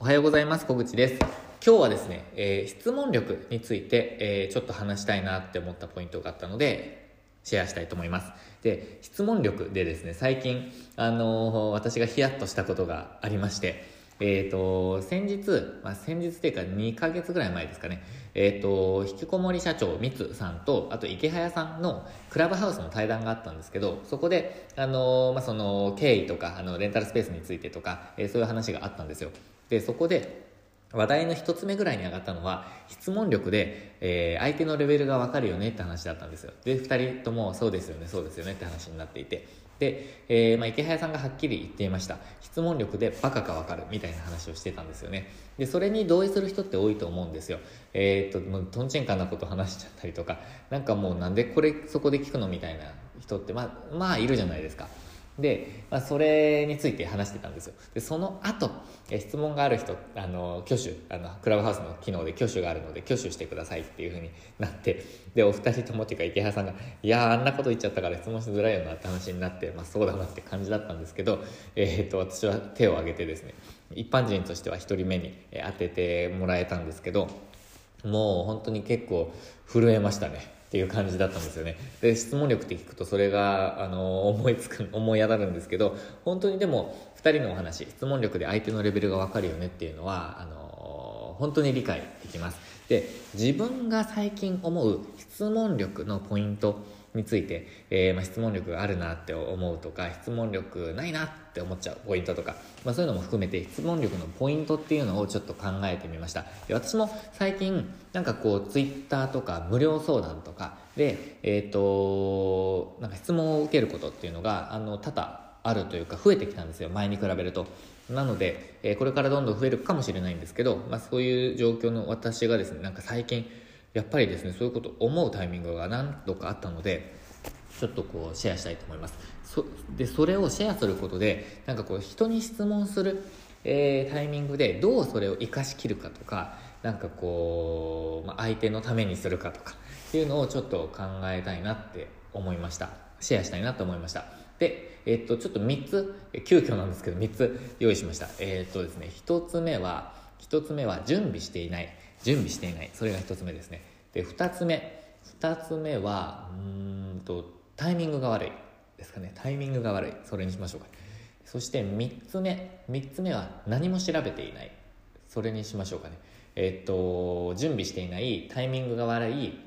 おはようございます。小口です。今日はですね、えー、質問力について、えー、ちょっと話したいなって思ったポイントがあったのでシェアしたいと思います。で質問力でですね最近あのー、私がヒヤッとしたことがありましてえっ、ー、と、先日、まあ、先日というか2ヶ月ぐらい前ですかね、えっ、ー、と、引きこもり社長、みつさんと、あと池早さんのクラブハウスの対談があったんですけど、そこで、あの、まあ、その、経緯とか、あの、レンタルスペースについてとか、えー、そういう話があったんですよ。で、そこで、話題の一つ目ぐらいに上がったのは、質問力で、えー、相手のレベルがわかるよねって話だったんですよ。で、二人ともそうですよね、そうですよねって話になっていて。で、えー、まあ、池早さんがはっきり言っていました。質問力でバカかわかるみたいな話をしてたんですよね。で、それに同意する人って多いと思うんですよ。えー、っと、もうトンチンカンなこと話しちゃったりとか、なんかもうなんでこれそこで聞くのみたいな人って、まあ、まあいるじゃないですか。で、まあ、それについて話してたんですよ。で、その後、え質問がある人、あの、挙手、あの、クラブハウスの機能で挙手があるので、挙手してくださいっていうふうになって、で、お二人ともっていうか池原さんが、いやあんなこと言っちゃったから質問しづらいよなって話になって、まあそうだなって感じだったんですけど、えー、っと、私は手を挙げてですね、一般人としては一人目に当ててもらえたんですけど、もう本当に結構震えましたね。っていう感じだったんですよね。で、質問力って聞くとそれが、あの、思いつく、思い当たるんですけど、本当にでも、2人のお話、質問力で相手のレベルがわかるよねっていうのは、あの、本当に理解できます。で、自分が最近思う質問力のポイントについて、えー、まあ、質問力があるなって思うとか、質問力ないなって思っちゃうポイントとか、まあ、そういうのも含めて質問力のポイントっていうのをちょっと考えてみました。で私も最近、なんかこう、ツイッターとか無料相談とかで、えっ、ー、と、なんか質問を受けることっていうのが、あの、多々あるというか増えてきたんですよ。前に比べると。なので、えー、これからどんどん増えるかもしれないんですけど、まあそういう状況の私がですね、なんか最近、やっぱりですねそういうこと思うタイミングが何度かあったのでちょっとこうシェアしたいと思います。そでそれをシェアすることでなんかこう人に質問する、えー、タイミングでどうそれを生かしきるかとかなんかこう、まあ、相手のためにするかとかっていうのをちょっと考えたいなって思いました。シェアしたいなと思いました。で、えー、っとちょっと3つ急遽なんですけど3つ用意しました。えー、っとですね1つ目は1つ目は準備していない。準備していない。それが1つ目ですね。で2つ目。2つ目はうんとタイミングが悪いですかね。タイミングが悪い。それにしましょうか。そして3つ目。3つ目は何も調べていない。それにしましょうかね。えっ、と準備していないタイミングが悪い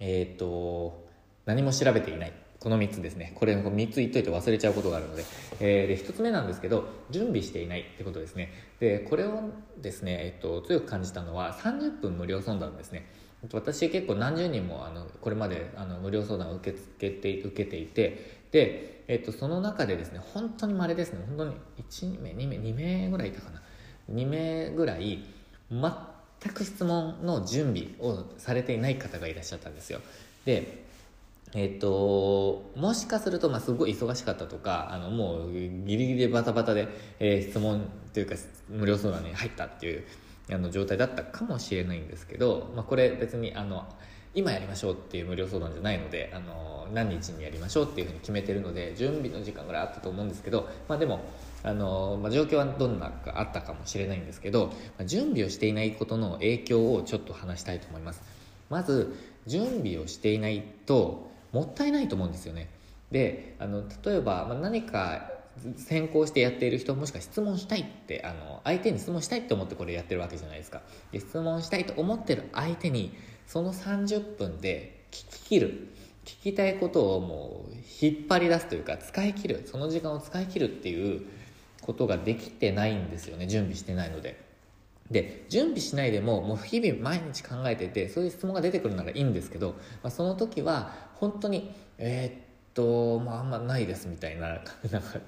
えっ、と何も調べていない。この3つですね。これ3つ言っといて忘れちゃうことがあるので。えー、で、1つ目なんですけど、準備していないってことですね。で、これをですね、えっと、強く感じたのは30分無料相談ですね。私結構何十人もあのこれまであの無料相談を受け付けて受けていてで、えっと、その中でですね本当に稀ですね本当に1名2名2名ぐらいいたかな2名ぐらい全く質問の準備をされていない方がいらっしゃったんですよでえっと、もしかすると、まあ、すごい忙しかったとか、あの、もう、ギリギリでバタバタで、えー、質問というか、無料相談に入ったっていう、あの、状態だったかもしれないんですけど、まあ、これ別に、あの、今やりましょうっていう無料相談じゃないので、あの、何日にやりましょうっていうふうに決めてるので、準備の時間ぐらいあったと思うんですけど、まあ、でも、あの、まあ、状況はどんなかあったかもしれないんですけど、まあ、準備をしていないことの影響をちょっと話したいと思います。まず、準備をしていないと、もったいないと思うんですよね。であの例えば、まあ、何か先行してやっている人もしくは質問したいってあの相手に質問したいって思ってこれやってるわけじゃないですか。で質問したいと思ってる相手にその30分で聞き切る。聞きたいことをもう引っ張り出すというか使い切る。その時間を使い切るっていうことができてないんですよね。準備してないので。で準備しないでももう日々毎日考えててそういう質問が出てくるならいいんですけど、まあ、その時は本当にえー、っとまああんまないですみたいななんか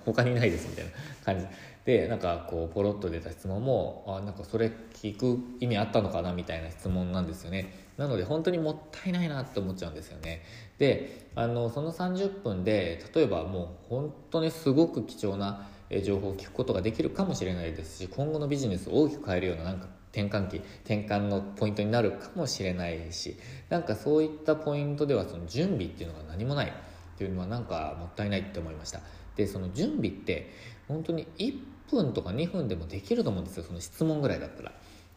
他にないですみたいな 感じ。でなんかこうポロッと出た質問もあなんかそれ聞く意味あったのかなみたいな質問なんですよね。なので本当にもったいないなって思っちゃうんですよね。であのその30分で例えばもう本当にすごく貴重な情報を聞くことができるかもしれないですし今後のビジネスを大きく変えるようななんか転換期転換のポイントになるかもしれないしなんかそういったポイントではその準備っていうのが何もないっていうのはなんかもったいないって思いました。でその準備って本当に1分とか2分でもできると思うんですよ。その質問ぐらいだったら。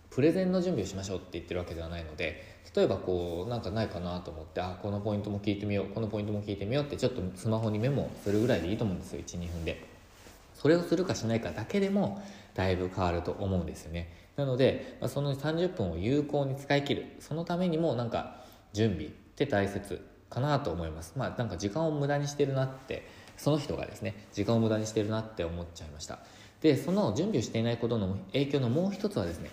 プレゼンの準備をしましょうって言ってるわけではないので例えばこうなんかないかなと思ってあこのポイントも聞いてみようこのポイントも聞いてみようってちょっとスマホにメモするぐらいでいいと思うんですよ。12分で。それをするかしないかだけでもだいぶ変わると思うんですよね。なので、まあ、その30分を有効に使い切る。そのためにもなんか準備って大切かなと思います。まあなんか時間を無駄にしてるなってその人がですね時間を無駄にしてるなって思っちゃいました。でその準備をしていないことの影響のもう一つはですね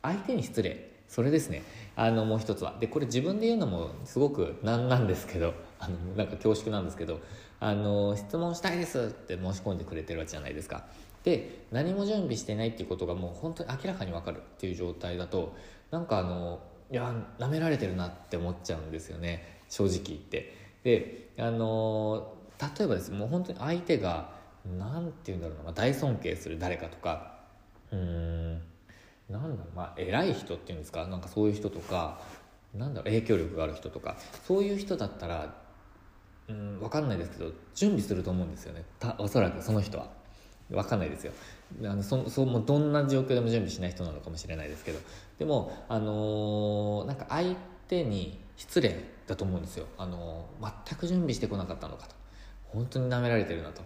相手に失礼。それですね。あのもう一つは。でこれ自分で言うのもすごくなんなんですけどあのなんか恐縮なんですけどあの質問したいですって申し込んでくれてるわけじゃないですか。で何も準備してないっていうことがもう本当に明らかに分かるっていう状態だとなんかあのいや舐められてるなって思っちゃうんですよね。正直言って。であの例えばです。もう本当に相手が何て言うんだろうな、まあ、大尊敬する誰かとか。うん。なんだろう。まあ偉い人っていうんですか。なんかそういう人とか。なんだろう。影響力がある人とか。そういう人だったらうん分かんないですけど準備すると思うんですよね。たおそらくその人は。分かんないですよ。あのそそもどんな状況でも準備しない人なのかもしれないですけど。でもあのー、なんか相手に失礼だと思うんですよ、あのー、全く準備してこなかったのかと。本当に舐められてるなと。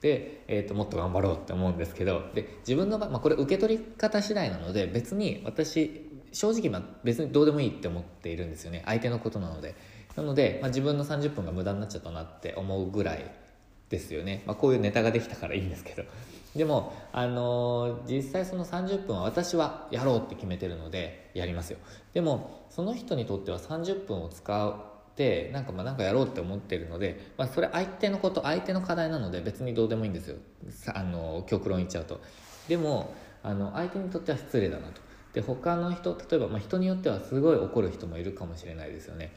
で、えーと、もっと頑張ろうって思うんですけど。で自分の場合、まあ、これ受け取り方次第なので別に私正直まあ別にどうでもいいって思っているんですよね。相手のことなので。なので、まあ、自分の30分が無駄になっちゃったなって思うぐらいですよね、まあ、こういうネタができたからいいんですけど。でも、あのー、実際その30分は私はやろうって決めてるのでやりますよ。でもその人にとっては30分を使うってなんかまあなんかやろうって思ってるので、まあ、それ相手のこと相手の課題なので別にどうでもいいんですよ。あの極論言っちゃうと。でもあの相手にとっては失礼だなと。で他の人例えば、まあ、人によってはすごい怒る人もいるかもしれないですよね。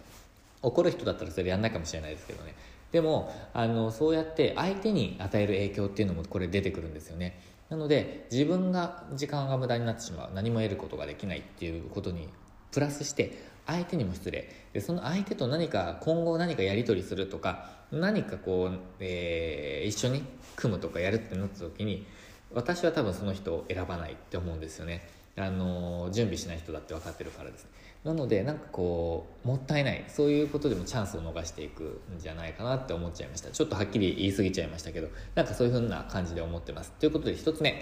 怒る人だったらそれやんないかもしれないですけどね。でもあのそうやって相手に与える影響っていうのもこれ出てくるんですよね。なので自分が時間が無駄になってしまう。何も得ることができないっていうことにプラスして相手にも失礼。でその相手と何か今後何かやり取りするとか何かこう、えー、一緒に組むとかやるってなった時に私は多分その人を選ばないって思うんですよね。あの準備しない人だって分かってるからですなのでなんかこうもったいない。そういうことでもチャンスを逃していくんじゃないかなって思っちゃいました。ちょっとはっきり言い過ぎちゃいましたけどなんかそういう風な感じで思ってます。ということで1つ目。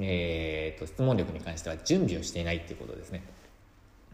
えーと質問力に関しては準備をしていないっていうことですね。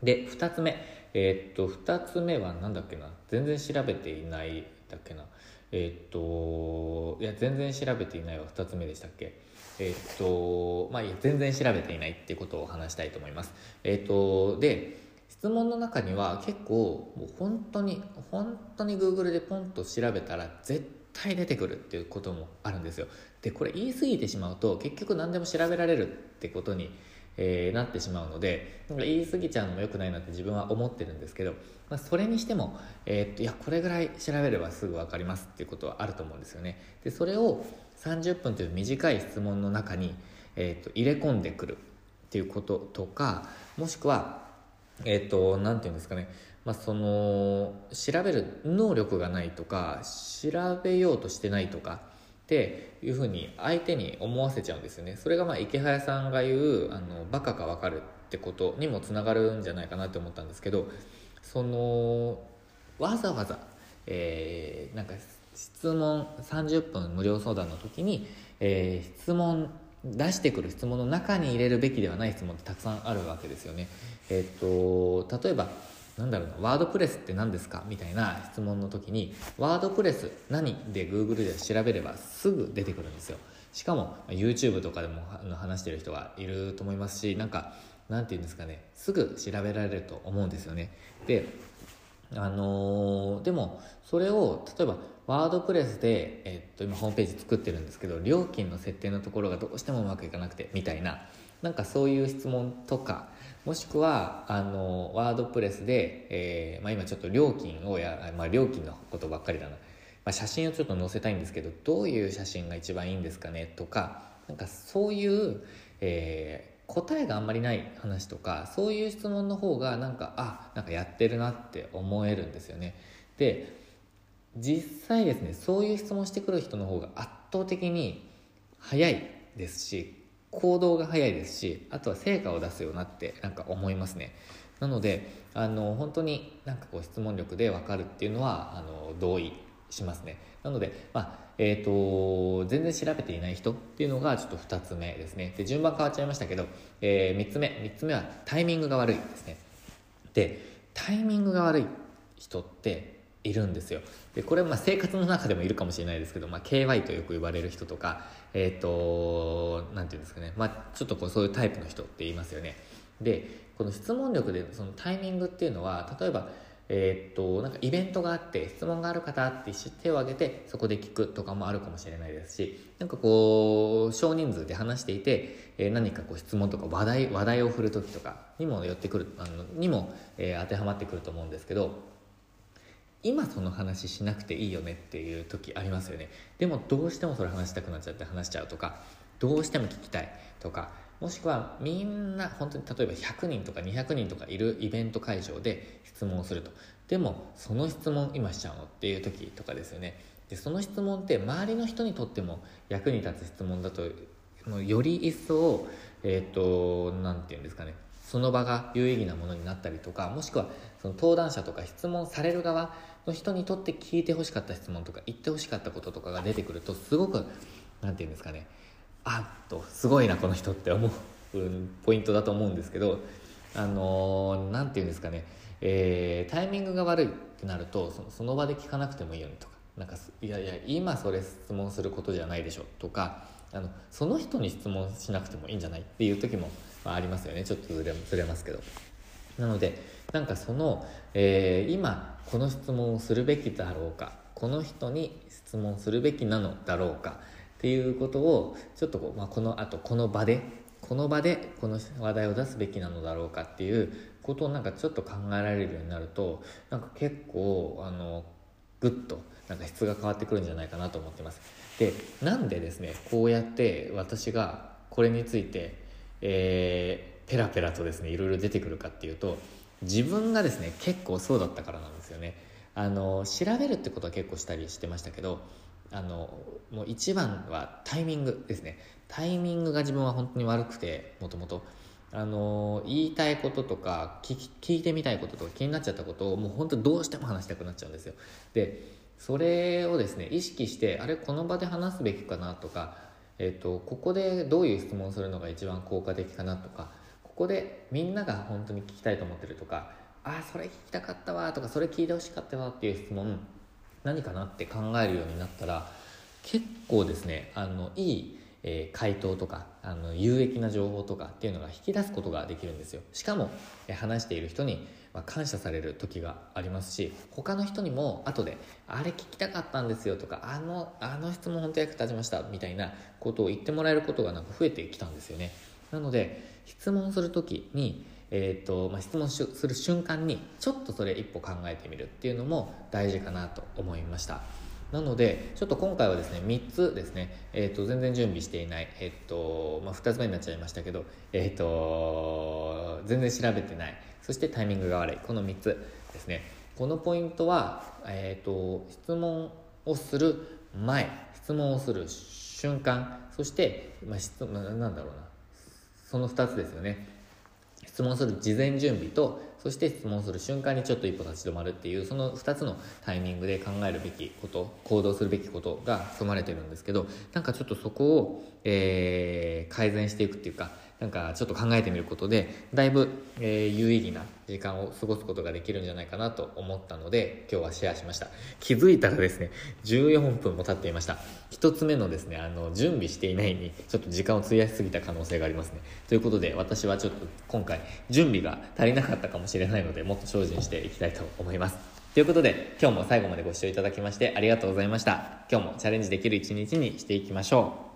で2つ目。えー、っと2つ目は何だっけな。全然調べていないだっけな。えー、っといや全然調べていないは2つ目でしたっけ。え、っとまあ全然調べていないっていうことを話したいと思いますえっとで質問の中には結構もう本当に本当に Google でポンと調べたら絶対出てくるっていうこともあるんですよでこれ言い過ぎてしまうと結局何でも調べられるってことにえー、なってしまうのでなんか言い過ぎちゃうのも良くないなって自分は思ってるんですけど、まあ、それにしても、えー、っといやこれぐらい調べればすぐ分かりますっていうことはあると思うんですよね。でそれを30分という短い質問の中に、えー、っと入れ込んでくるっていうこととかもしくはえっ、と何て言うんですかね。まあ、その調べる能力がないとか調べようとしてないとかっていうふうに相手に思わせちゃうんですよね。それがまあ池早さんが言うあのバカか分かるってことにもつながるんじゃないかなって思ったんですけどそのわざわざ、えー、なんか質問30分無料相談の時に、えー、質問出してくる質問の中に入れるべきではない質問ってたくさんあるわけですよね。えっ、と例えばなんだろうな、ワードプレスって何ですかみたいな質問の時に、ワードプレス何で Google で調べればすぐ出てくるんですよ。しかも YouTube とかでも話してる人がいると思いますし、なんか、なんて言うんですかね、すぐ調べられると思うんですよね。で、あのー、でも、それを、例えば、ワードプレスで、えっと、今ホームページ作ってるんですけど、料金の設定のところがどうしてもうまくいかなくて、みたいな、なんかそういう質問とか、もしくはあのワードプレスで、えーまあ、今ちょっと料金をや、まあ、料金のことばっかりだな、まあ、写真をちょっと載せたいんですけどどういう写真が一番いいんですかねとかなんかそういう、えー、答えがあんまりない話とかそういう質問の方がなんかあなんかやってるなって思えるんですよね。で実際ですねそういう質問してくる人の方が圧倒的に早いですし行動が早いですしあとは成果を出すようなってなんか思いますね。なのであの本当になんかこう質問力で分かるっていうのはあの同意しますね。なので、まあえーと、全然調べていない人っていうのがちょっと2つ目ですね。で順番変わっちゃいましたけど、えー、3つ目。3つ目はタイミングが悪いですね。でタイミングが悪い人っているんですよ。でこれはまあ生活の中でもいるかもしれないですけど、まあ、KY とよく言われる人とかえっ、ー、と何て言うんですかね、まあ、ちょっとこうそういうタイプの人って言いますよね。でこの質問力でそのタイミングっていうのは例えばえー、っとなんかイベントがあって質問がある方って手を挙げてそこで聞くとかもあるかもしれないですしなんかこう少人数で話していて、えー、何かこう質問とか話題話題を振る時とかにも寄ってくるあのにも、えー、当てはまってくると思うんですけど今その話しなくていいよねっていう時ありますよね。でもどうしてもそれ話したくなっちゃって話しちゃうとかどうしても聞きたいとかもしくはみんな本当に例えば100人とか200人とかいるイベント会場で質問すると。でもその質問今しちゃうのっていう時とかですよね。でその質問って周りの人にとっても役に立つ質問だとより一層えっ、ー、と何て言うんですかね。その場が有意義なものになったりとかもしくはその登壇者とか質問される側の人にとって聞いてほしかった質問とか言ってほしかったこととかが出てくるとすごく何て言うんですかね。あっとすごいなこの人って思うポイントだと思うんですけどあの何、て言うんですかね、えー、タイミングが悪いってなるとそのその場で聞かなくてもいいよねとか。なんかいやいや今それ質問することじゃないでしょとかあのその人に質問しなくてもいいんじゃないっていう時も、まあ、ありますよね。ちょっとずれずれますけど。なのでなんかその、えー、今この質問をするべきだろうかこの人に質問するべきなのだろうかっていうことをちょっとこ、まあ、このあとこの場でこの場でこの話題を出すべきなのだろうかっていうことをなんかちょっと考えられるようになるとなんか結構あのグッとなんか質が変わってくるんじゃないかなと思ってます。でなんでですねこうやって私がこれについて、えー、ペラペラとですねいろいろ出てくるかっていうと自分がですね結構そうだったからなんですよね。あの調べるってことは結構したりしてましたけどあのもう一番はタイミングですね。タイミングが自分は本当に悪くてもともと。あの言いたいこととか聞聞いてみたいこととか気になっちゃったことをもう本当どうしても話したくなっちゃうんですよ。でそれをですね意識してあれこの場で話すべきかなとか、えーと、ここでどういう質問をするのが一番効果的かなとかここでみんなが本当に聞きたいと思ってるとかああそれ聞きたかったわとかそれ聞いてほしかったわっていう質問何かなって考えるようになったら結構ですねあのいい、えー、回答とかあの有益な情報とかっていうのが引き出すことができるんですよ。しかも、えー、話している人に、まあ、感謝される時がありますし他の人にも後で「あれ聞きたかったんですよ」とか「あのあの質問本当役立ちました」みたいなことを言ってもらえることがなんか増えてきたんですよね。なので質問する時にえーとまあ、質問する瞬間にちょっとそれ一歩考えてみるっていうのも大事かなと思いました。なのでちょっと今回はですね3つですね、えー、と全然準備していない、えーとまあ、2つ目になっちゃいましたけど、えーと、全然調べてないそしてタイミングが悪いこの3つですね。このポイントは、えーと、質問をする前質問をする瞬間そして、まあ、質問なんだろうなその2つですよね。質問する事前準備とそして質問する瞬間にちょっと一歩立ち止まるっていうその2つのタイミングで考えるべきこと行動するべきことが含まれてるんですけどなんかちょっとそこを、えー、改善していくっていうかなんかちょっと考えてみることでだいぶ、えー、有意義な時間を過ごすことができるんじゃないかなと思ったので今日はシェアしました。気づいたらですね14分も経っていました。1つ目のですねあの準備していないにちょっと時間を費やしすぎた可能性がありますね。ということで私はちょっと今回準備が足りなかったかもしれないのでもっと精進していきたいと思います。ということで今日も最後までご視聴いただきましてありがとうございました。今日もチャレンジできる一日にしていきましょう。